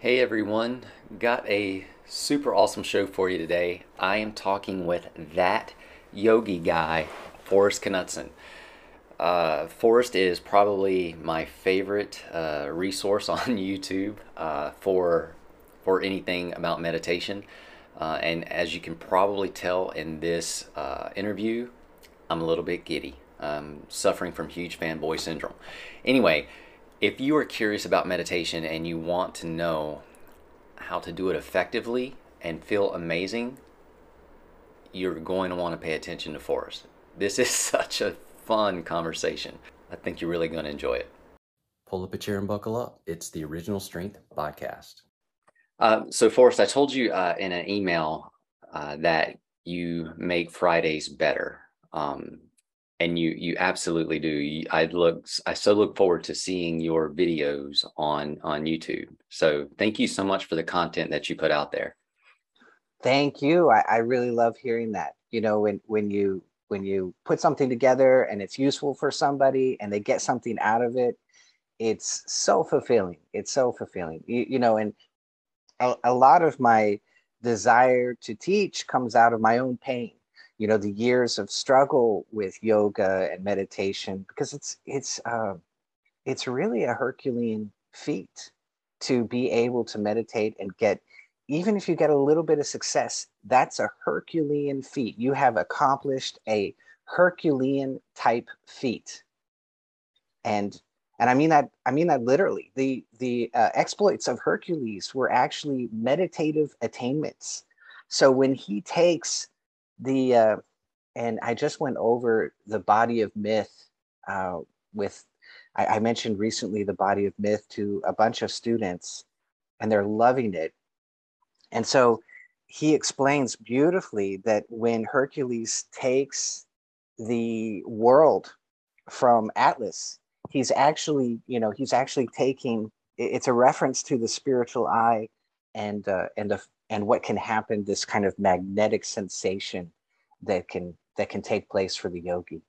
Hey everyone, got a super awesome show for you today. I am talking with that yogi guy, Forrest Knutson. Uh, Forrest is probably my favorite uh, resource on YouTube uh, for for anything about meditation. Uh, and as you can probably tell in this uh, interview, I'm a little bit giddy. I'm suffering from huge fanboy syndrome. Anyway, if you are curious about meditation and you want to know how to do it effectively and feel amazing, you're going to want to pay attention to Forrest. This is such a fun conversation. I think you're really going to enjoy it. Pull up a chair and buckle up. It's the Original Strength Podcast. Uh, so, Forrest, I told you uh, in an email uh, that you make Fridays better. Um, and you you absolutely do. I look I so look forward to seeing your videos on on YouTube. So thank you so much for the content that you put out there. Thank you. I, I really love hearing that. You know, when when you when you put something together and it's useful for somebody and they get something out of it, it's so fulfilling. It's so fulfilling. You, you know, and a, a lot of my desire to teach comes out of my own pain you know the years of struggle with yoga and meditation because it's it's uh, it's really a herculean feat to be able to meditate and get even if you get a little bit of success that's a herculean feat. You have accomplished a herculean type feat. And and i mean that i mean that literally. The the uh, exploits of hercules were actually meditative attainments. So when he takes the uh, and I just went over the body of myth uh, with I, I mentioned recently the body of myth to a bunch of students, and they're loving it. And so he explains beautifully that when Hercules takes the world from Atlas, he's actually, you know, he's actually taking. It's a reference to the spiritual eye, and uh, and the and what can happen. This kind of magnetic sensation that can that can take place for the yogi.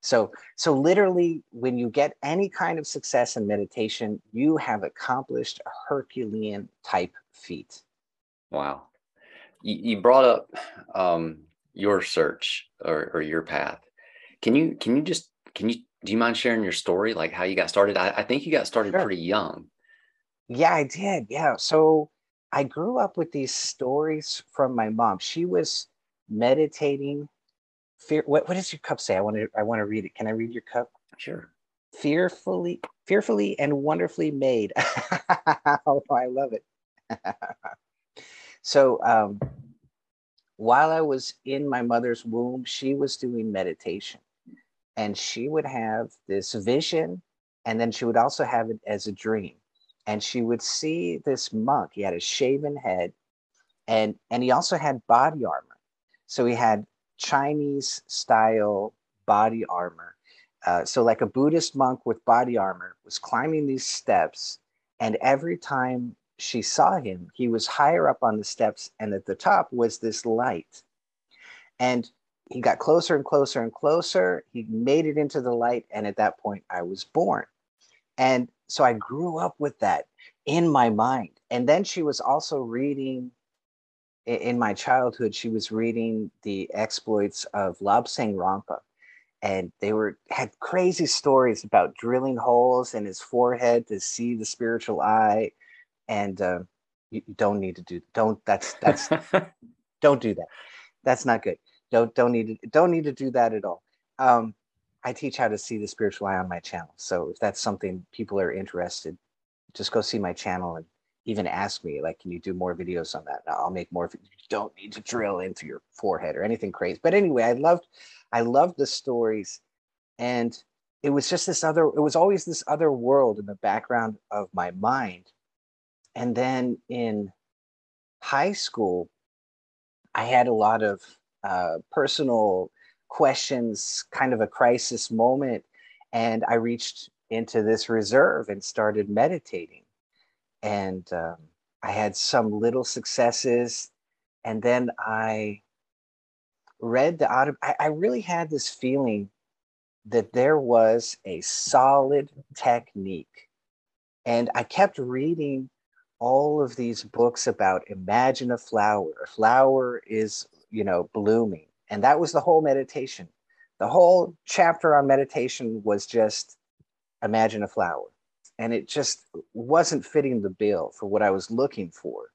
So so literally when you get any kind of success in meditation you have accomplished a herculean type feat. Wow. You, you brought up um, your search or, or your path. Can you can you just can you do you mind sharing your story like how you got started? I, I think you got started sure. pretty young. Yeah i did. Yeah. So i grew up with these stories from my mom. She was meditating. Fear what, what does your cup say? I want to i want to read it. Can i read your cup? Sure. Fearfully fearfully and wonderfully made. Oh i love it. So um, while i was in my mother's womb she was doing meditation. And she would have this vision and then she would also have it as a dream and she would see this monk he had a shaven head and and he also had body armor so he had Chinese style body armor. Uh, so, like a Buddhist monk with body armor was climbing these steps, and every time she saw him, he was higher up on the steps, and at the top was this light. And he got closer and closer and closer. He made it into the light, and at that point, I was born. And so I grew up with that in my mind. And then she was also reading in my childhood, she was reading the exploits of Lobsang Rampa, and they were had crazy stories about drilling holes in his forehead to see the spiritual eye, and uh, you, don't need to do don't that's that's don't do that. That's not good. Don't don't need to don't need to do that at all. Um, I teach how to see the spiritual eye on my channel, so if that's something people are interested, just go see my channel and even ask me like can you do more videos on that? I'll make more you don't need to drill into your forehead or anything crazy. But anyway i loved i loved the stories. And it was just this other it was always this other world in the background of my mind. And then in high school i had a lot of uh, personal questions kind of a crisis moment and i reached into this reserve and started meditating and um, I had some little successes, and then I read the auto. I, I really had this feeling that there was a solid technique, and I kept reading all of these books about imagine a flower. A flower is, you know, blooming. And that was the whole meditation. The whole chapter on meditation was just imagine a flower. And it just wasn't fitting the bill for what I was looking for.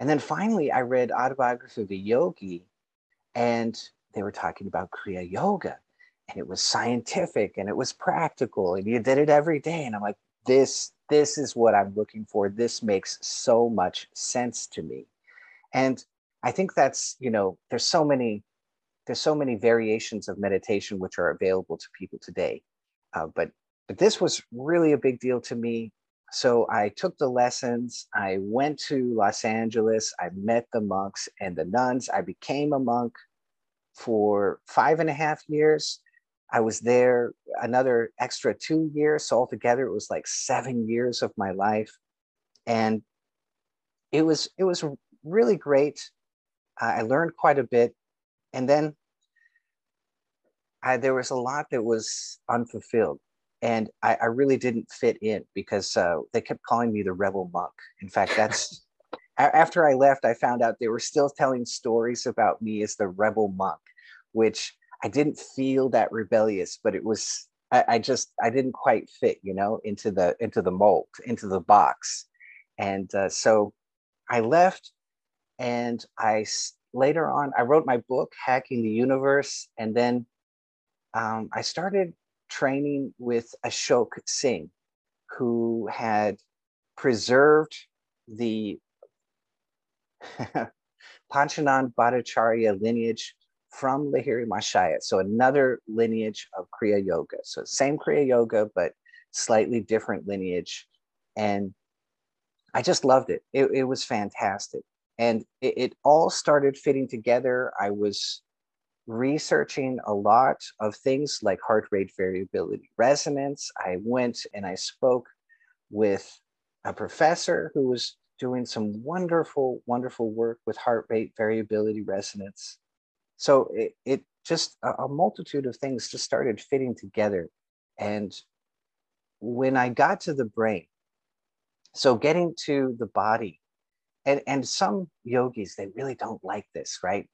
And then finally, I read Autobiography of a Yogi, and they were talking about Kriya Yoga. And it was scientific and it was practical, and you did it every day. And I'm like, this this is what i'm looking for this makes so much sense to me and i think that's you know there's so many there's so many variations of meditation which are available to people today uh, but but this was really a big deal to me so i took the lessons i went to los angeles i met the monks and the nuns i became a monk for five and a half years I was there another extra two years. So altogether, it was like seven years of my life. And it was it was really great. I learned quite a bit. And then I, there was a lot that was unfulfilled. And I, I really didn't fit in because uh, they kept calling me the rebel monk. In fact, that's after I left, I found out they were still telling stories about me as the rebel monk, which I didn't feel that rebellious, but it was I, I, just I didn't quite fit, you know, into the into the mold, into the box, and uh, so I left, and I later on I wrote my book, Hacking the Universe, and then um, I started training with Ashok Singh, who had preserved the Panchanan Bhattacharya lineage from Lahiri Mahashaya. So another lineage of Kriya Yoga. So same Kriya Yoga, but slightly different lineage. And I just loved it. It, it was fantastic. And it, it all started fitting together. I was researching a lot of things like heart rate variability resonance. I went and I spoke with a professor who was doing some wonderful, wonderful work with heart rate variability resonance. So it, it just a, a multitude of things just started fitting together. And when I got to the brain, so getting to the body, and, and some yogis, they really don't like this, right?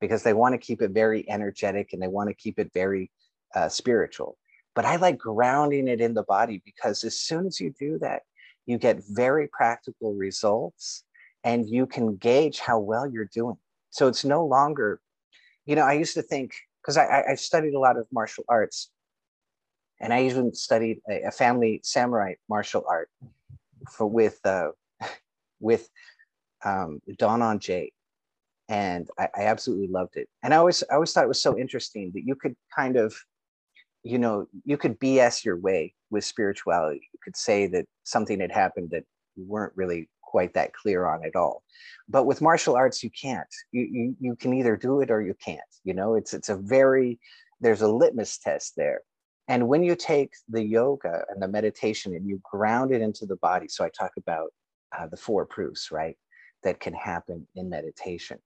Because they want to keep it very energetic and they want to keep it very uh, spiritual. But I like grounding it in the body because as soon as you do that, you get very practical results and you can gauge how well you're doing. So it's no longer you know, I used to think because I, I studied a lot of martial arts, and I even studied a, a family samurai martial art for with uh, with um, Don-On Jay, and I, I absolutely loved it. And I always I always thought it was so interesting that you could kind of, you know, you could BS your way with spirituality. You could say that something had happened that you weren't really quite that clear on at all. But with martial arts, you can't. You, you, you can either do it or you can't. You know, it's it's a very there's a litmus test there. And when you take the yoga and the meditation and you ground it into the body, so I talk about uh, the four proofs, right, that can happen in meditation,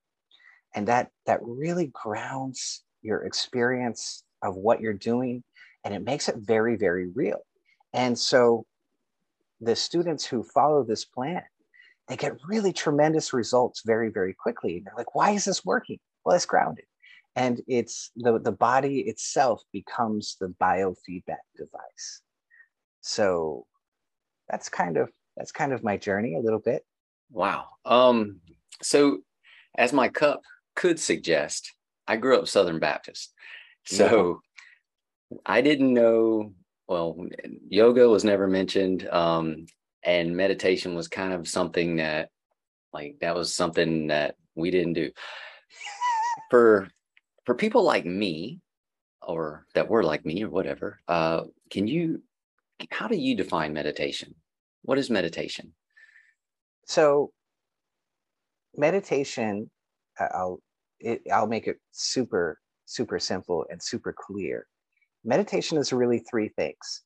and that that really grounds your experience of what you're doing, and it makes it very very real. And so, the students who follow this plan, they get really tremendous results very, very quickly. And they're like, why is this working? Well, it's grounded. And it's the, the body itself becomes the biofeedback device. So that's kind of that's kind of my journey a little bit. Wow. Um, so as my cup could suggest, I grew up Southern Baptist. So yeah. I didn't know, well, yoga was never mentioned. Um, and meditation was kind of something that like that was something that we didn't do for for people like me or that were like me or whatever uh can you how do you define meditation what is meditation so meditation i'll it, i'll make it super super simple and super clear meditation is really three things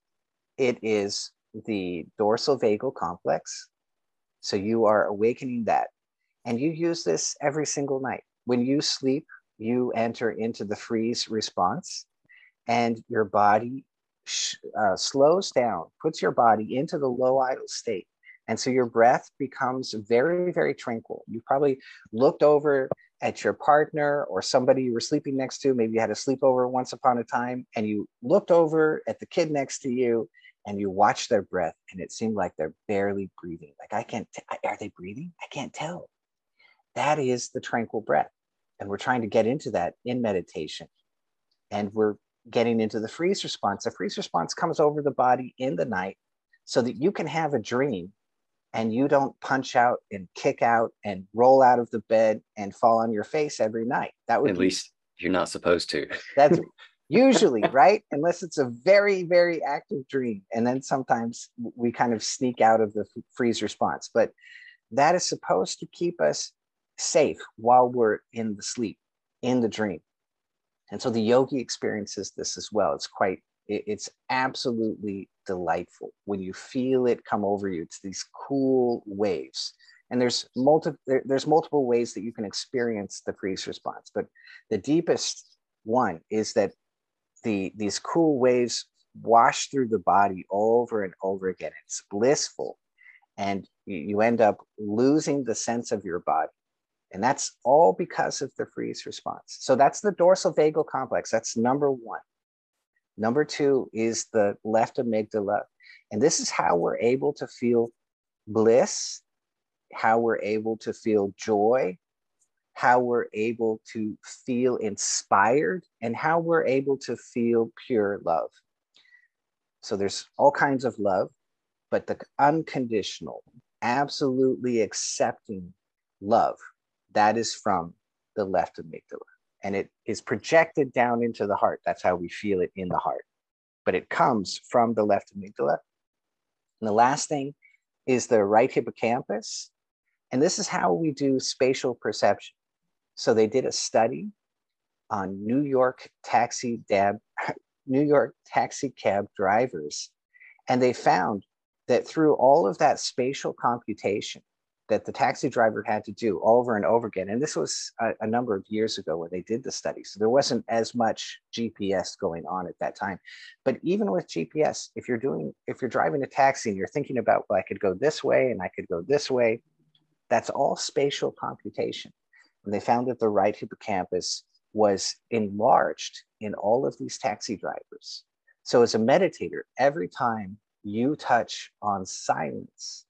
it is the dorsal vagal complex. So you are awakening that. And you use this every single night. When you sleep, you enter into the freeze response, and your body uh, slows down, puts your body into the low idle state. And so your breath becomes very, very tranquil. You probably looked over at your partner or somebody you were sleeping next to. Maybe you had a sleepover once upon a time, and you looked over at the kid next to you and you watched their breath, and it seemed like they're barely breathing. Like, I can't, t- are they breathing? I can't tell. That is the tranquil breath. And we're trying to get into that in meditation. And we're getting into the freeze response. The freeze response comes over the body in the night so that you can have a dream and you don't punch out and kick out and roll out of the bed and fall on your face every night. That would at be, least you're not supposed to. that's usually right, unless it's a very very active dream, and then sometimes we kind of sneak out of the freeze response. But that is supposed to keep us safe while we're in the sleep, in the dream. And so the yogi experiences this as well. It's quite, it's absolutely delightful when you feel it come over you. It's these cool waves. And there's multiple there, there's multiple ways that you can experience the freeze response, but the deepest one is that the these cool waves wash through the body over and over again. It's blissful, and you, you end up losing the sense of your body. And that's all because of the freeze response. So that's the dorsal vagal complex. That's number one. Number two is the left amygdala. And this is how we're able to feel bliss, how we're able to feel joy, how we're able to feel inspired, and how we're able to feel pure love. So there's all kinds of love, but the unconditional, absolutely accepting love that is from the left amygdala. And it is projected down into the heart. That's how we feel it in the heart. But it comes from the left amygdala. And the last thing is the right hippocampus. And this is how we do spatial perception. So they did a study on New York taxi dab, New York taxi cab drivers, and they found that through all of that spatial computation, that the taxi driver had to do over and over again. And this was a, a, number of years ago when they did the study. So there wasn't as much GPS going on at that time. But even with GPS, if you're doing, if you're driving a taxi and you're thinking about, well, I could go this way and I could go this way, that's all spatial computation. And they found that the right hippocampus was enlarged in all of these taxi drivers. So as a meditator, every time you touch on silence,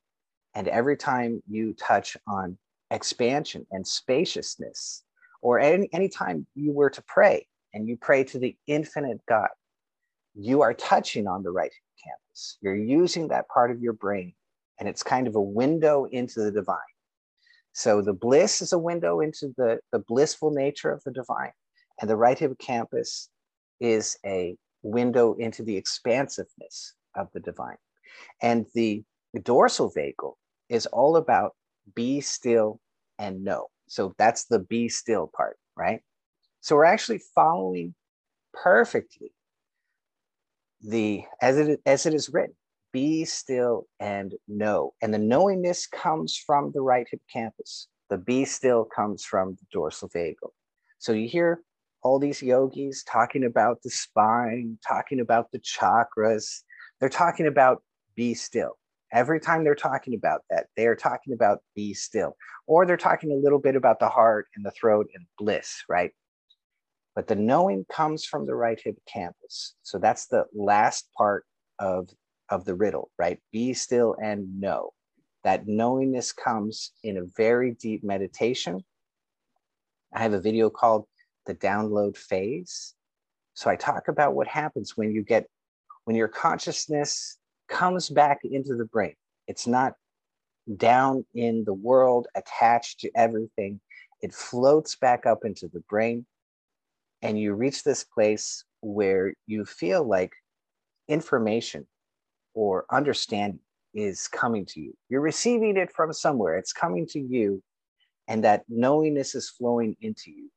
and every time you touch on expansion and spaciousness, or any anytime you were to pray and you pray to the infinite God, you are touching on the right campus. You're using that part of your brain, and it's kind of a window into the divine. So the bliss is a window into the, the blissful nature of the divine, and the right hippocampus is a window into the expansiveness of the divine. And the, the dorsal vagal is all about be still and know. So that's the be still part, right? So we're actually following perfectly the as it as it is written be still and know. And the knowingness comes from the right hippocampus. The be still comes from the dorsal vagal. So you hear all these yogis talking about the spine talking about the chakras. They're talking about be still Every time they're talking about that, they're talking about be still, or they're talking a little bit about the heart and the throat and bliss, right? But the knowing comes from the right hippocampus. So that's the last part of, of the riddle, right? Be still and know. That knowingness comes in a very deep meditation. I have a video called The Download Phase. So I talk about what happens when you get, when your consciousness comes back into the brain. It's not down in the world, attached to everything. It floats back up into the brain. And you reach this place where you feel like information or understanding is coming to you. You're receiving it from somewhere, it's coming to you, and that knowingness is flowing into you.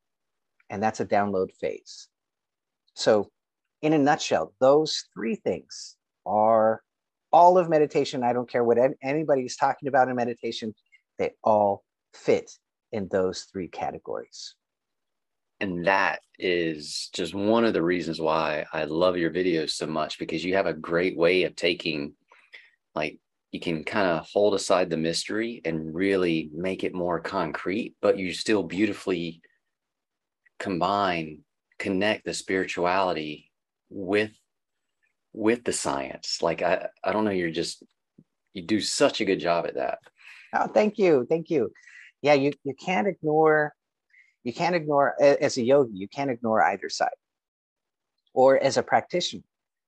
And that's a download phase. So, in a nutshell, those three things are all of meditation, I don't care what anybody is talking about in meditation, they all fit in those three categories. And that is just one of the reasons why I love your videos so much because you have a great way of taking like you can kind of hold aside the mystery and really make it more concrete, but you still beautifully combine, connect the spirituality with with the science. Like I, I don't know, you're just you do such a good job at that. Oh, thank you, thank you. Yeah, you you can't ignore you can't ignore as a yogi, you can't ignore either side. Or as a practitioner.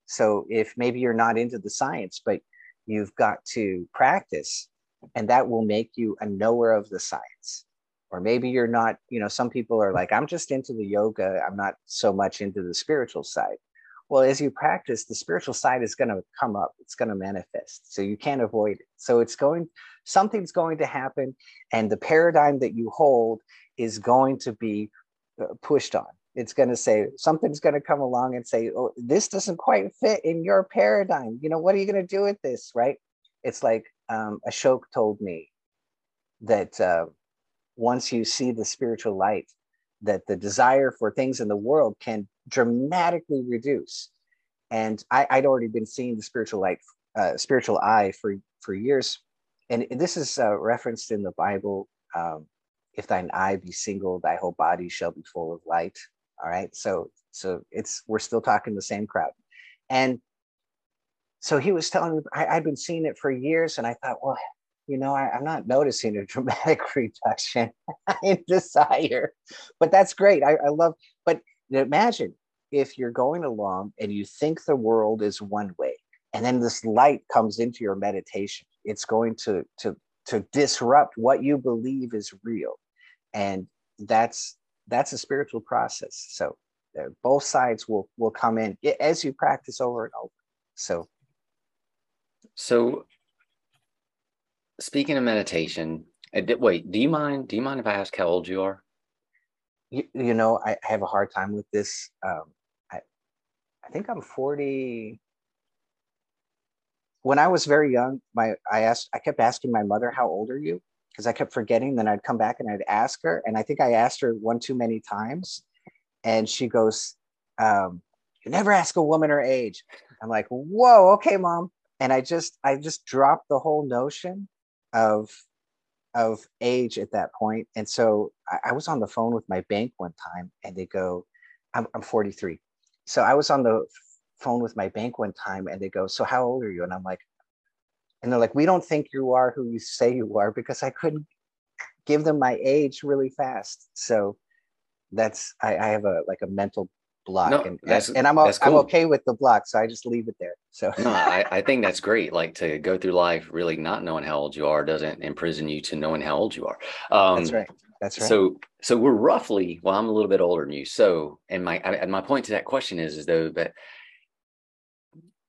So if maybe you're not into the science, but you've got to practice, and that will make you a knower of the science. Or maybe you're not, you know, some people are like, I'm just into the yoga, I'm not so much into the spiritual side well as you practice the spiritual side is going to come up it's going to manifest so you can't avoid it. So it's going something's going to happen and the paradigm that you hold is going to be uh, pushed on. It's going to say something's going to come along and say oh this doesn't quite fit in your paradigm. You know what are you going to do with this? Right? It's like um, ashok told me that uh, once you see the spiritual light that the desire for things in the world can dramatically reduce. And I, would already been seeing the spiritual light, uh, spiritual eye for for years, and this is uh, referenced in the Bible. Um, if thine eye be single, thy whole body shall be full of light. All right, so so it's we're still talking the same crowd, and so he was telling me I, I'd been seeing it for years, and I thought, well, you know, I, am not noticing a dramatic reduction. In desire, but that's great. I, I love, but imagine if you're going along and you think the world is one way and then this light comes into your meditation. It's going to to to disrupt what you believe is real and that's that's a spiritual process. So uh, both sides will will come in as you practice over and over. So so speaking of meditation wait do you mind do you mind if i ask how old you are? You, you know I, I, have a hard time with this um, I, I think i'm 40 when i was very young my i asked i kept asking my mother how old are you? Because i kept forgetting then i'd come back and i'd ask her and i think i asked her one too many times and she goes um, you never ask a woman her age. I'm like whoa okay mom. And i just i just dropped the whole notion of of age at that point. And so I, I, was on the phone with my bank one time and they go, I'm, I'm 43. So I was on the phone with my bank one time and they go, So how old are you? And I'm like, and they're like, We don't think you are who you say you are because I couldn't give them my age really fast. So that's, I, I have a like a mental block no, and, and I'm, cool. I'm okay with the block so i just leave it there so. No I, I think that's great like to go through life really not knowing how old you are doesn't imprison you to knowing how old you are. Um, that's right that's right. so so we're roughly well i'm a little bit older than you so and my and my point to that question is is though that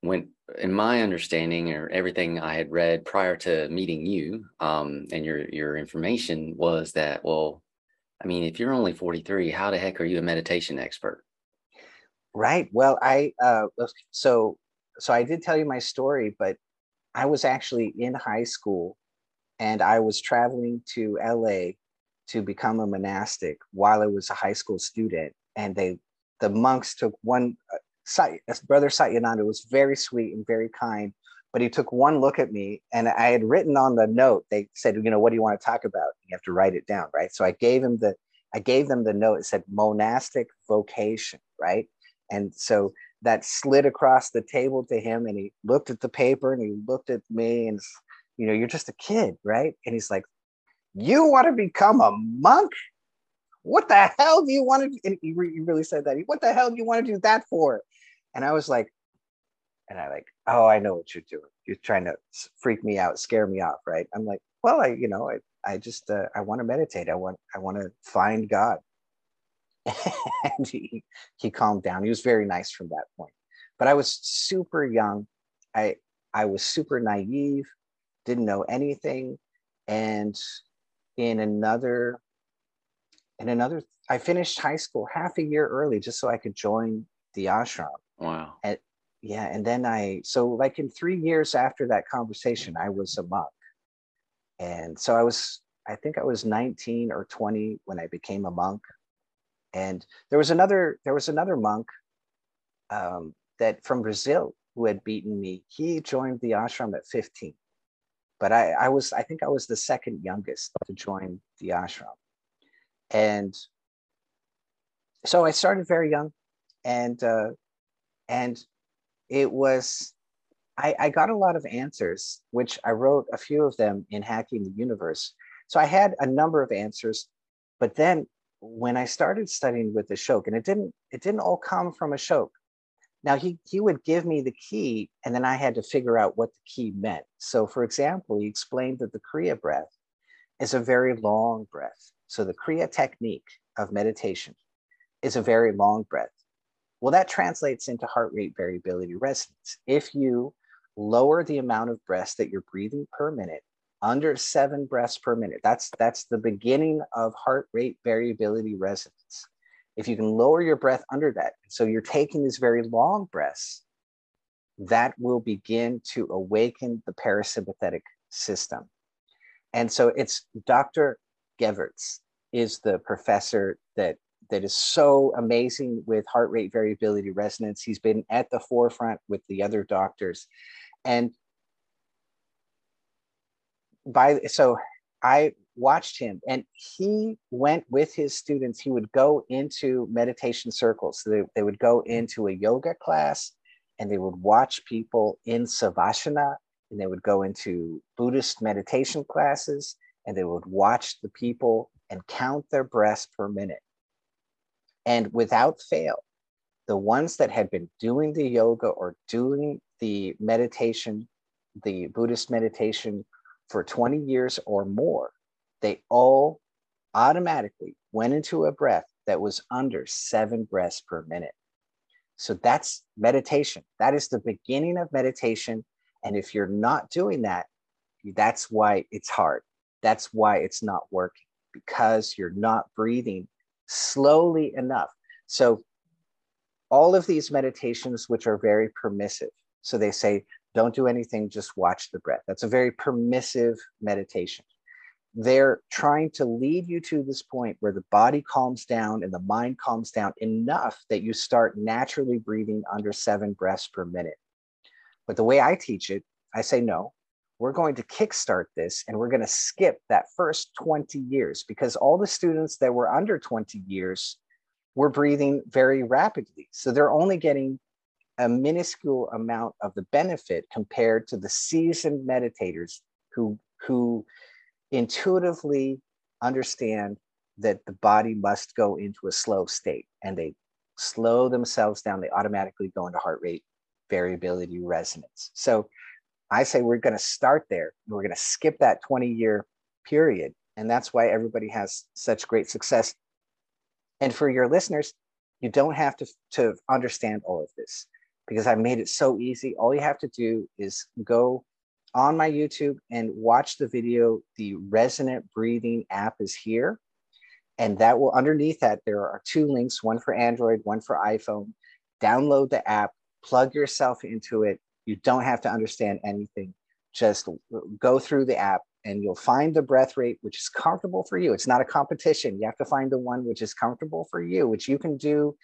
when in my understanding or everything i had read prior to meeting you um and your your information was that well i mean if you're only 43 how the heck are you a meditation expert Right. Well, I uh, so so I did tell you my story, but I was actually in high school, and I was traveling to LA to become a monastic while I was a high school student, and they the monks took one. Uh, Brother Satyananda was very sweet and very kind, but he took one look at me, and I had written on the note. They said, you know, what do you want to talk about? You have to write it down, right? So I gave him the I gave them the note. It said monastic vocation, right? And so that slid across the table to him and he looked at the paper and he looked at me and, you know, you're just a kid, right? And he's like, You want to become a monk? What the hell do you want to? And he, re- really said that. What the hell do you want to do that for? And I was like, and I like, oh, I know what you're doing. You're trying to freak me out, scare me off, right? I'm like, well, I, you know, I, I just, uh, I want to meditate. I want, I want to find God. and he, he calmed down. He was very nice from that point. But I was super young. I I was super naive, didn't know anything. And in another, in another, I finished high school half a year early just so I could join the ashram. Wow. And yeah, and then I so like in three years after that conversation, I was a monk. And so I was, I think I was 19 or 20 when I became a monk. And there was another there was another monk um, that from Brazil who had beaten me. He joined the ashram at 15. but I, I was, I think I was the second youngest to join the ashram. And so I started very young and, uh, and it was, I, I got a lot of answers, which I wrote a few of them in Hacking the Universe. So I had a number of answers, but then when I started studying with Ashok, and it didn't, it didn't all come from Ashok. Now he he would give me the key, and then I had to figure out what the key meant. So, for example, he explained that the Kriya breath is a very long breath. So the Kriya technique of meditation is a very long breath. Well, that translates into heart rate variability resonance. If you lower the amount of breaths that you're breathing per minute under seven breaths per minute, that's that's the beginning of heart rate variability resonance if you can lower your breath under that, so you're taking these very long breaths, that will begin to awaken the parasympathetic system. And so it's Dr. Gevirtz is the professor that that is so amazing with heart rate variability resonance. He's been at the forefront with the other doctors. And by so I watched him and he went with his students. He would go into meditation circles. They, they would go into a yoga class and they would watch people in savasana and they would go into buddhist meditation classes and they would watch the people and count their breaths per minute. And without fail the ones that had been doing the yoga or doing the meditation the buddhist meditation for 20 years or more they all automatically went into a breath that was under seven breaths per minute. So that's meditation. That is the beginning of meditation. And if you're not doing that, that's why it's hard. That's why it's not working because you're not breathing slowly enough. So, all of these meditations, which are very permissive, so they say, don't do anything, just watch the breath. That's a very permissive meditation they're trying to lead you to this point where the body calms down and the mind calms down enough that you start naturally breathing under seven breaths per minute. But the way I teach it, I say, no, we're going to kickstart this and we're going to skip that first 20 years because all the students that were under 20 years were breathing very rapidly. So they're only getting a minuscule amount of the benefit compared to the seasoned meditators who, who, intuitively understand that the body must go into a slow state and they slow themselves down. They automatically go into heart rate variability resonance. So I say we're going to start there. We're going to skip that 20 year period. And that's why everybody has such great success. And for your listeners, you don't have to, to understand all of this because I made it so easy. All you have to do is go on my YouTube and watch the video. The resonant breathing app is here. And that will underneath that, there are two links, one for Android, one for iPhone. Download the app, plug yourself into it. You don't have to understand anything. Just go through the app and you'll find the breath rate which is comfortable for you. It's not a competition. You have to find the one which is comfortable for you, which you can do.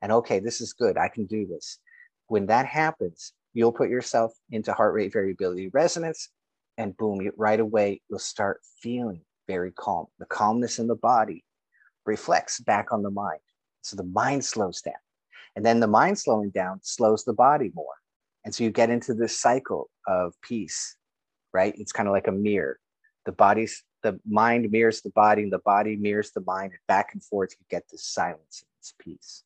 And okay, this is good. I can do this. When that happens, you'll put yourself into heart rate variability resonance, and boom, you, right away, you'll start feeling very calm. The calmness in the body reflects back on the mind. So the mind slows down. And then the mind slowing down slows the body more. And so you get into this cycle of peace, right? It's kind of like a mirror. The body's the mind mirrors the body, and the body mirrors the mind, and back and forth, you get this silence and this peace.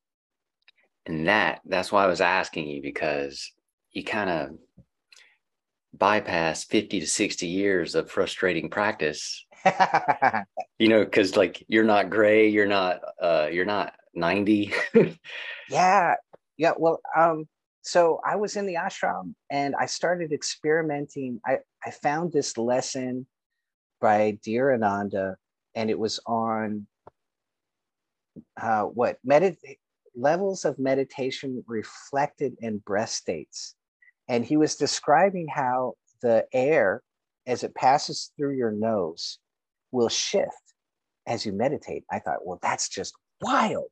And that that's why I was asking you because you kind of bypass 50 to 60 years of frustrating practice. You know because like you're not gray you're not uh you're not 90 yeah yeah well um so i was in the ashram and i started experimenting. I i found this lesson by Dhirananda and it was on uh what medit levels of meditation reflected in breath states and he was describing how the air, as it passes through your nose, will shift as you meditate. I thought, well, that's just wild.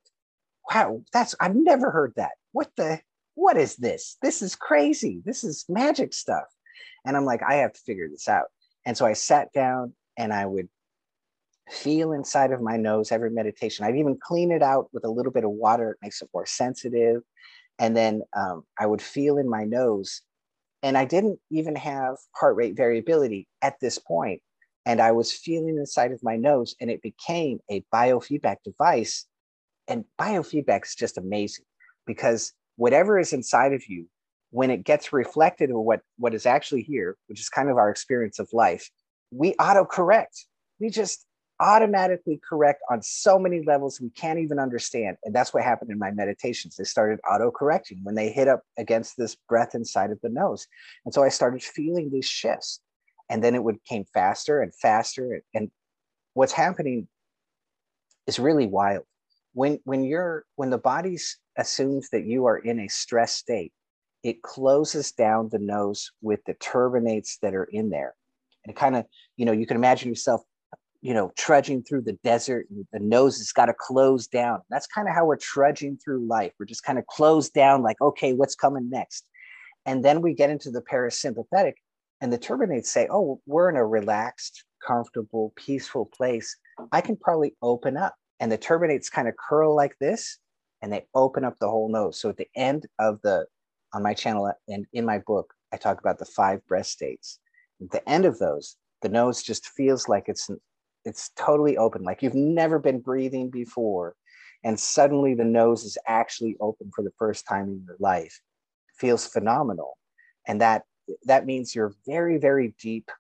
Wow, that's I've never heard that. What the what is this? This is crazy. This is magic stuff. And I'm like, I have to figure this out. And so I sat down and I would feel inside of my nose every meditation. I'd even clean it out with a little bit of water, it makes it more sensitive. And then um, I would feel in my nose. And I didn't even have heart rate variability at this point. And I was feeling inside of my nose, and it became a biofeedback device. And biofeedback is just amazing because whatever is inside of you, when it gets reflected of what, what is actually here, which is kind of our experience of life, we auto correct. We just automatically correct on so many levels we can't even understand. And that's what happened in my meditations. They started auto correcting when they hit up against this breath inside of the nose. And so I started feeling these shifts. And then it would came faster and faster. And what's happening is really wild. When when you're when the body assumes that you are in a stress state, it closes down the nose with the turbinates that are in there. And kind of, you know, you can imagine yourself you know, trudging through the desert and the nose has got to close down. That's kind of how we're trudging through life. We're just kind of closed down, like, okay, what's coming next? And then we get into the parasympathetic, and the turbinates say, oh, we're in a relaxed, comfortable, peaceful place. I can probably open up. And the turbinates kind of curl like this, and they open up the whole nose. So at the end of the, on my channel and in my book, I talk about the five breath states. At the end of those, the nose just feels like it's it's totally open like you've never been breathing before and suddenly the nose is actually open for the first time in your life feels phenomenal. And that that means you're very very deep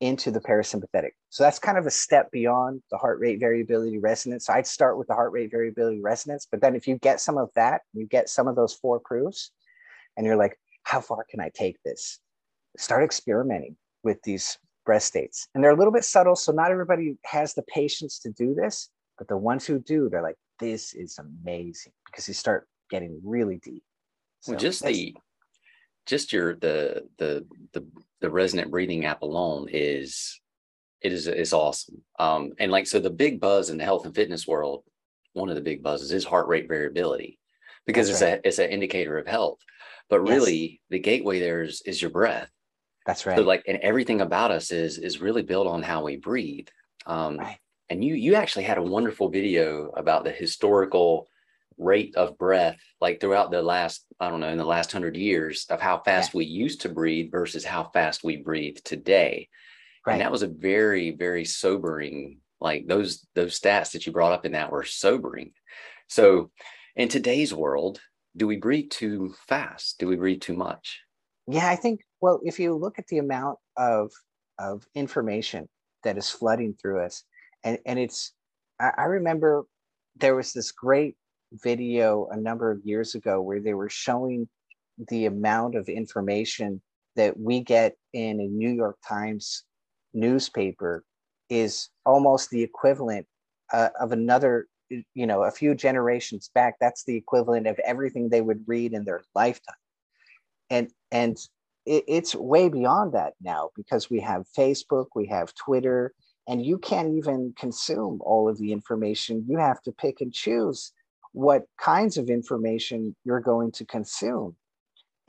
into the parasympathetic. So that's kind of a step beyond the heart rate variability resonance. So i'd start with the heart rate variability resonance but then if you get some of that you get some of those four proofs and you're like how far can i take this? Start experimenting with these breath states. And they're a little bit subtle. So not everybody has the patience to do this, but the ones who do, they're like, this is amazing because you start getting really deep. So well, just the just your the the the the resonant breathing app alone is it is is awesome. Um, and like so the big buzz in the health and fitness world, one of the big buzzes is heart rate variability because That's it's right. a it's an indicator of health. But really yes. the gateway there is is your breath. That's right. So like, and everything about us is is really built on how we breathe. Um, right. And you you actually had a wonderful video about the historical rate of breath, like throughout the last I don't know in the last hundred years of how fast yeah. we used to breathe versus how fast we breathe today. Right. And that was a very very sobering. Like those those stats that you brought up in that were sobering. So, in today's world, do we breathe too fast? Do we breathe too much? Yeah, I think well, if you look at the amount of of information that is flooding through us, and and it's, I, I remember there was this great video a number of years ago where they were showing the amount of information that we get in a New York Times newspaper is almost the equivalent uh, of another you know a few generations back. That's the equivalent of everything they would read in their lifetime. And and it, it's way beyond that now because we have Facebook, we have Twitter, and you can't even consume all of the information. You have to pick and choose what kinds of information you're going to consume.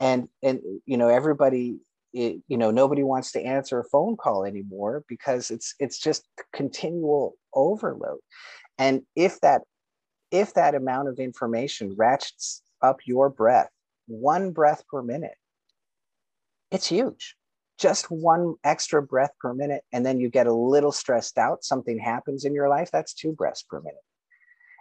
And and you know everybody it, you know nobody wants to answer a phone call anymore because it's it's just continual overload. And if that if that amount of information ratchets up your breath, one breath per minute, it's huge. Just one extra breath per minute, and then you get a little stressed out. Something happens in your life, that's two breaths per minute.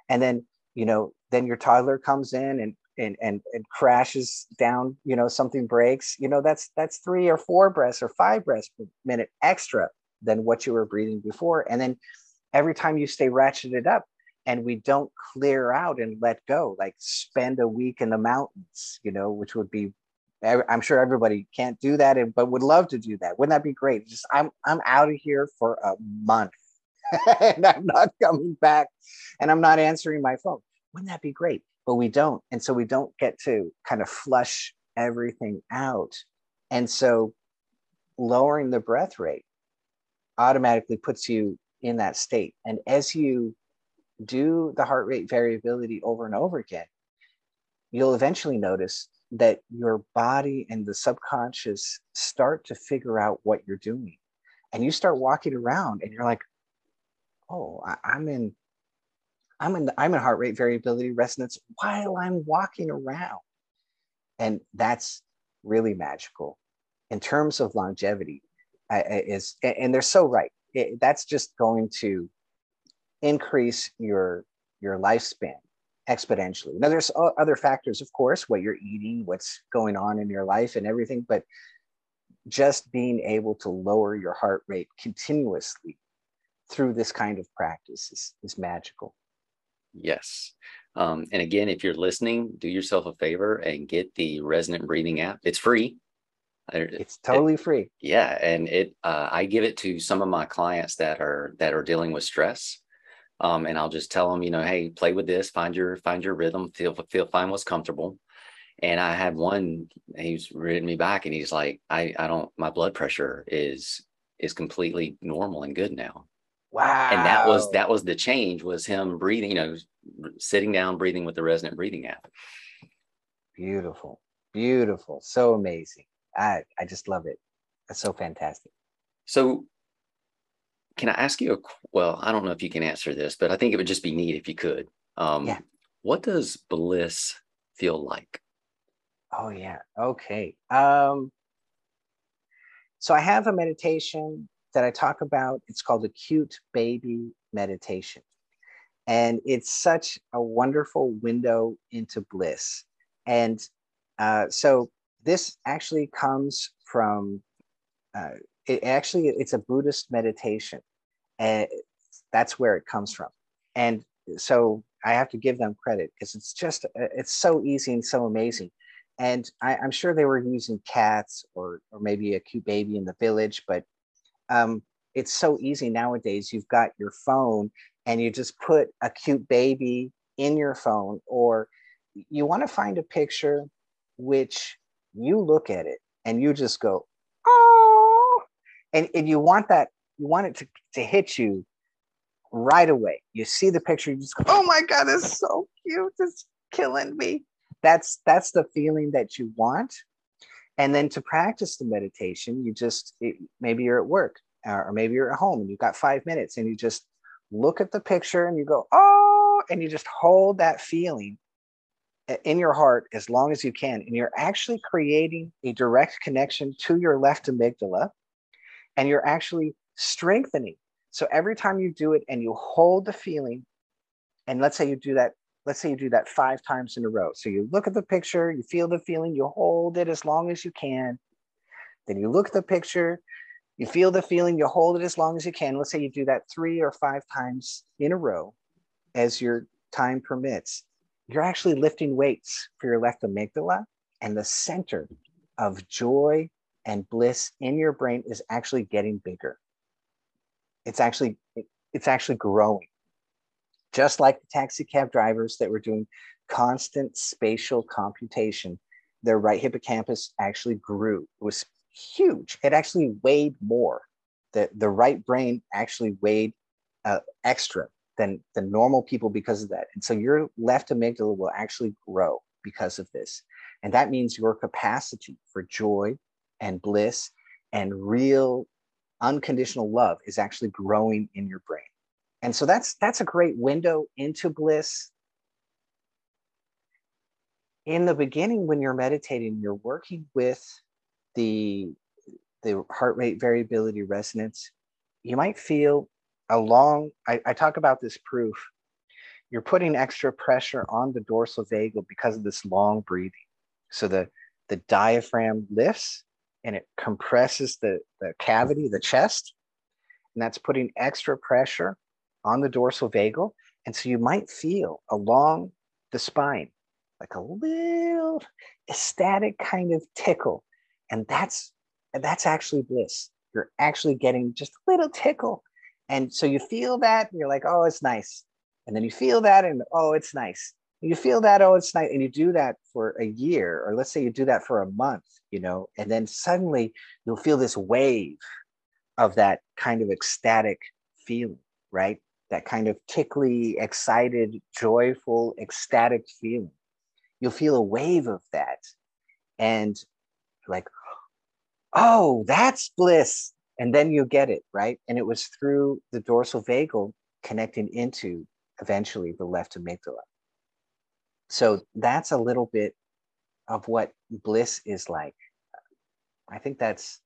And then, you know, then your toddler comes in and and and, and crashes down, you know, something breaks, you know, that's that's three or four breaths or five breaths per minute extra than what you were breathing before. And then every time you stay ratcheted up, and we don't clear out and let go like spend a week in the mountains you know which would be I'm sure everybody can't do that, but would love to do that. Wouldn't that be great? Just I'm I'm out of here for a month, and I'm not coming back, and I'm not answering my phone. Wouldn't that be great? But we don't, and so we don't get to kind of flush everything out, and so lowering the breath rate automatically puts you in that state. And as you do the heart rate variability over and over again, you'll eventually notice that your body and the subconscious start to figure out what you're doing. And you start walking around and you're like oh I, i'm in i'm in i'm in heart rate variability resonance while i'm walking around. And that's really magical. In terms of longevity uh, is and they're so right. It, that's just going to increase your your lifespan exponentially now there's other factors of course what you're eating what's going on in your life and everything but just being able to lower your heart rate continuously through this kind of practice is, is magical. Yes. Um, and again, if you're listening, do yourself a favor and get the Resonant Breathing app. It's free. It's totally it, free. Yeah, and it uh, I give it to some of my clients that are that are dealing with stress, um, and I'll just tell them, you know, hey, play with this, find your find your rhythm, feel feel find what's comfortable, and I had one, he's written me back and he's like, I, I don't, my blood pressure is, is completely normal and good now. Wow. And that was, that was the change was him breathing, you know, sitting down, breathing with the resonant breathing app. Beautiful. Beautiful. So amazing. I, I just love it. That's so fantastic. So can I ask you a, well, I don't know if you can answer this, but I think it would just be neat if you could. Um, yeah. What does bliss feel like? Oh yeah. Okay. Um, so I have a meditation that I talk about. It's called acute baby meditation. And it's such a wonderful window into bliss. And uh, so this actually comes from uh, it actually it's a Buddhist meditation. And that's where it comes from. And so I have to give them credit because it's just it's so easy and so amazing and I, am sure they were using cats or or maybe a cute baby in the village, but um, it's so easy nowadays. You've got your phone and you just put a cute baby in your phone, or you want to find a picture which you look at it and you just go, oh, and, and you want that, you want it to, to hit you right away. You see the picture, you just go, oh my God, it's so cute. It's killing me that's that's the feeling that you want and then to practice the meditation you just it, maybe you're at work uh, or maybe you're at home and you've got five minutes and you just look at the picture and you go oh and you just hold that feeling in your heart as long as you can and you're actually creating a direct connection to your left amygdala and you're actually strengthening so every time you do it and you hold the feeling and let's say you do that let's say you do that five times in a row. So you look at the picture, you feel the feeling, you hold it as long as you can. Then you look at the picture, you feel the feeling, you hold it as long as you can. Let's say you do that three or five times in a row as your time permits. You're actually lifting weights for your left amygdala, and the center of joy and bliss in your brain is actually getting bigger. It's actually it's actually growing just like the taxi cab drivers that were doing constant spatial computation, their right hippocampus actually grew. It was huge. It actually weighed more. The, the right brain actually weighed uh, extra than, the normal people because of that. And so your left amygdala will actually grow because of this. And that means your capacity for joy and bliss and real unconditional love is actually growing in your brain. And so that's that's a great window into bliss. In the beginning when you're meditating you're working with the the heart rate variability resonance. You might feel a long I, I talk about this proof. You're putting extra pressure on the dorsal vagal because of this long breathing. So the the diaphragm lifts and it compresses the the cavity the chest and that's putting extra pressure on the dorsal vagal. And so you might feel along the spine like a little ecstatic kind of tickle. And that's that's actually bliss. You're actually getting just a little tickle. And so you feel that and you're like, oh, it's nice. And then you feel that and oh, it's nice. You feel that, oh, it's nice. And you do that for a year, or let's say you do that for a month, you know, and then suddenly you'll feel this wave of that kind of ecstatic feeling, right? that kind of tickly, excited, joyful, ecstatic feeling. You'll feel a wave of that. And like, oh, that's bliss. and then you get it right and it was through the dorsal vagal connecting into eventually the left amygdala so that's a little bit of what bliss is like. I think that's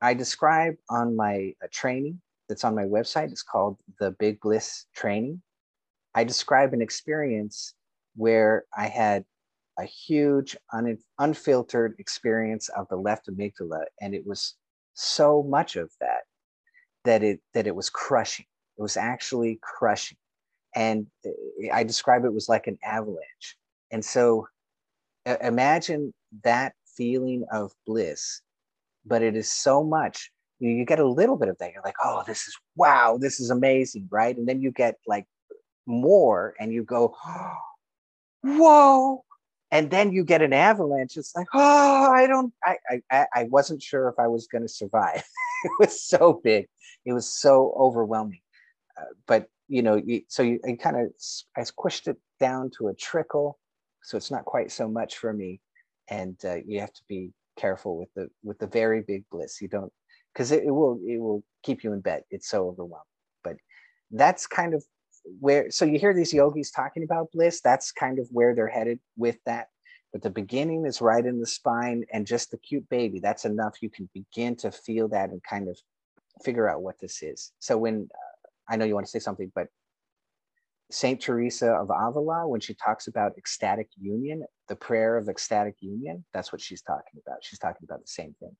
i describe on my training that's on my website it's called the big bliss training. I describe an experience where i had a huge un- unfiltered experience of the left amygdala and it was so much of that that it that it was crushing it was actually crushing. And eh, i describe it was like an avalanche. And so imagine that feeling of bliss but it is so much you, you get a little bit of that. You're like oh this is wow this is amazing right? And then you get like more and you go oh, whoa. And then you get an avalanche. It's like oh i don't i i, I wasn't sure if i was going to survive. It was so big. It was so overwhelming but you know you, so you, kind of i squished it down to a trickle so it's not quite so much for me. And uh, you have to be careful with the with the very big bliss you don't because it, it will it will keep you in bed. It's so overwhelming. But that's kind of where so you hear these yogis talking about bliss. That's kind of where they're headed with that. But the beginning is right in the spine and just the cute baby that's enough. You can begin to feel that and kind of figure out what this is. So when i know you want to say something but saint teresa of avila when she talks about ecstatic union the prayer of ecstatic union that's what she's talking about she's talking about the same thing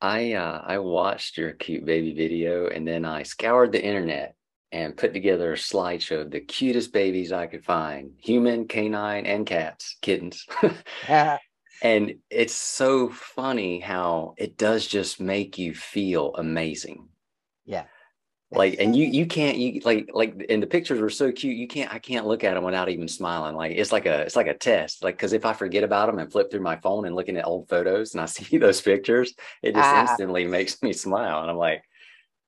i uh, i watched your cute baby video and then i scoured the internet and put together a slideshow of the cutest babies I could find human, canine, and cats, kittens. and it's so funny how it does just make you feel amazing. Yeah. Like, and you, you can't, you like, like, and the pictures were so cute. You can't, I can't look at them without even smiling. Like, it's like a, it's like a test. Like, cause if I forget about them and flip through my phone and looking at old photos and I see those pictures, it just ah. instantly makes me smile. And I'm like,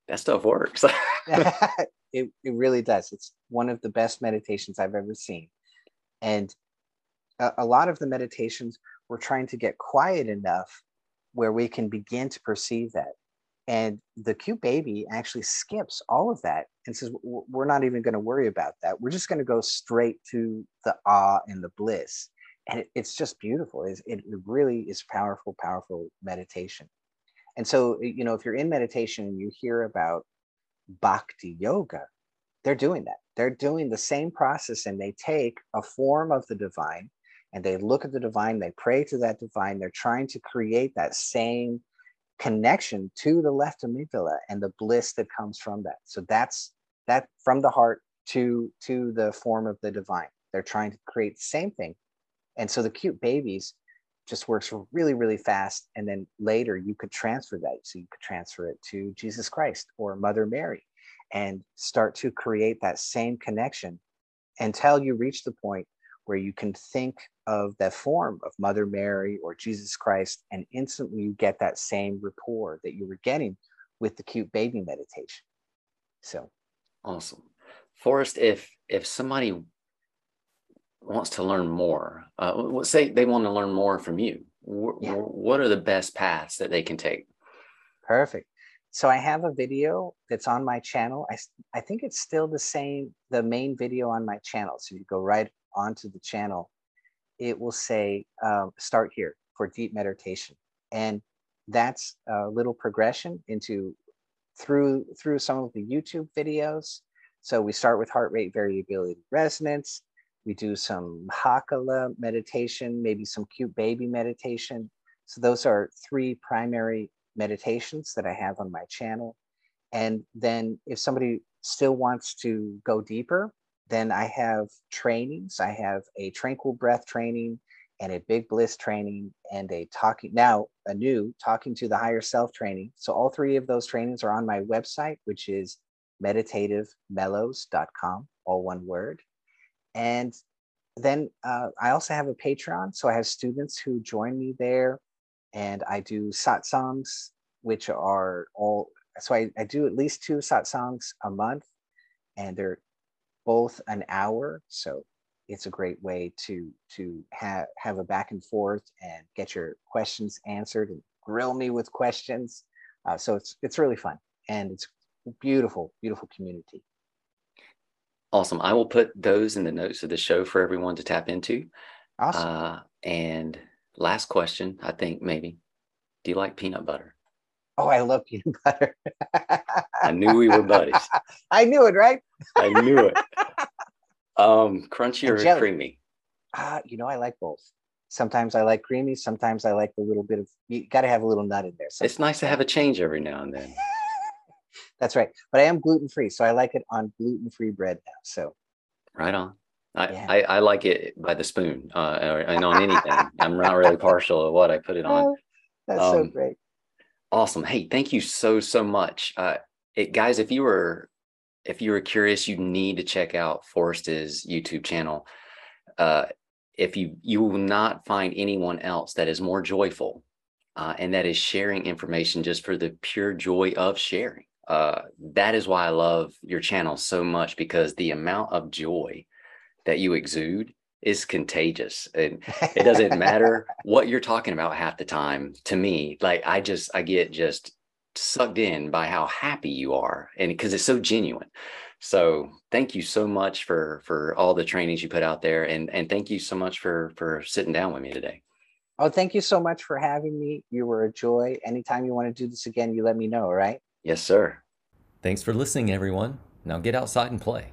that stuff works. it, it really does. It's one of the best meditations I've ever seen. And a, a lot of the meditations, we're trying to get quiet enough where we can begin to perceive that. And the cute baby actually skips all of that and says, We're not even going to worry about that. We're just going to go straight to the awe and the bliss. And it, it's just beautiful. It, it really is powerful, powerful meditation. And so, you know, if you're in meditation and you hear about bhakti yoga, they're doing that. They're doing the same process and they take a form of the divine and they look at the divine, they pray to that divine. They're trying to create that same connection to the left amygdala and the bliss that comes from that. So that's that from the heart to to the form of the divine. They're trying to create the same thing. And so the cute babies just works really, really fast. And then later you could transfer that. So you could transfer it to Jesus Christ or Mother Mary and start to create that same connection until you reach the point where you can think of that form of Mother Mary or Jesus Christ, and instantly you get that same rapport that you were getting with the cute baby meditation. So awesome. Forrest, if if somebody wants to learn more, uh, say they want to learn more from you, yeah. what are the best paths that they can take? Perfect. So I have a video that's on my channel. I, I think it's still the same, the main video on my channel. So you go right onto the channel, it will say um, start here for deep meditation. And that's a little progression into through through some of the YouTube videos. So we start with heart rate variability resonance. We do some Hakalau meditation, maybe some cute baby meditation. So those are three primary meditations that I have on my channel. And then if somebody still wants to go deeper, then I have trainings. I have a tranquil breath training and a big bliss training and a talking now a new talking to the higher self training. So all three of those trainings are on my website, which is meditativemellows.com, all one word. And then uh, I also have a Patreon. So I have students who join me there and I do satsangs, which are all, so I, I do at least two satsangs a month and they're both an hour. So it's a great way to to have have a back and forth and get your questions answered and grill me with questions. Uh, so it's it's really fun and it's beautiful, beautiful community. Awesome. I will put those in the notes of the show for everyone to tap into. Awesome. Uh, and last question, I think maybe, do you like peanut butter? Oh, I love peanut butter. I knew we were buddies. I knew it, right? I knew it. Um, crunchy or creamy? Uh, you know, I like both. Sometimes I like creamy. Sometimes I like a little bit of. You got to have a little nut in there. It's nice to have a change every now and then. That's right. But I am gluten free, so I like it on gluten free bread now. So Right on. I, Yeah. I, I like it by the spoon uh, and on anything. I'm not really partial to what I put it on. Oh, that's so Um, great. Awesome. Hey, thank you so so much. Uh, it, guys, if you were if you were curious, you need to check out Forrest's YouTube channel. Uh, if you you will not find anyone else that is more joyful uh, and that is sharing information just for the pure joy of sharing. Uh, that is why I love your channel so much because the amount of joy that you exude is contagious. And it doesn't matter what you're talking about half the time to me like i just i get just sucked in by how happy you are and because it's so genuine so thank you so much for for all the trainings you put out there and and thank you so much for for sitting down with me today Oh, thank you so much for having me. You were a joy. Anytime you want to do this again, you let me know. All right. yes sir Thanks for listening, everyone. Now get outside and play.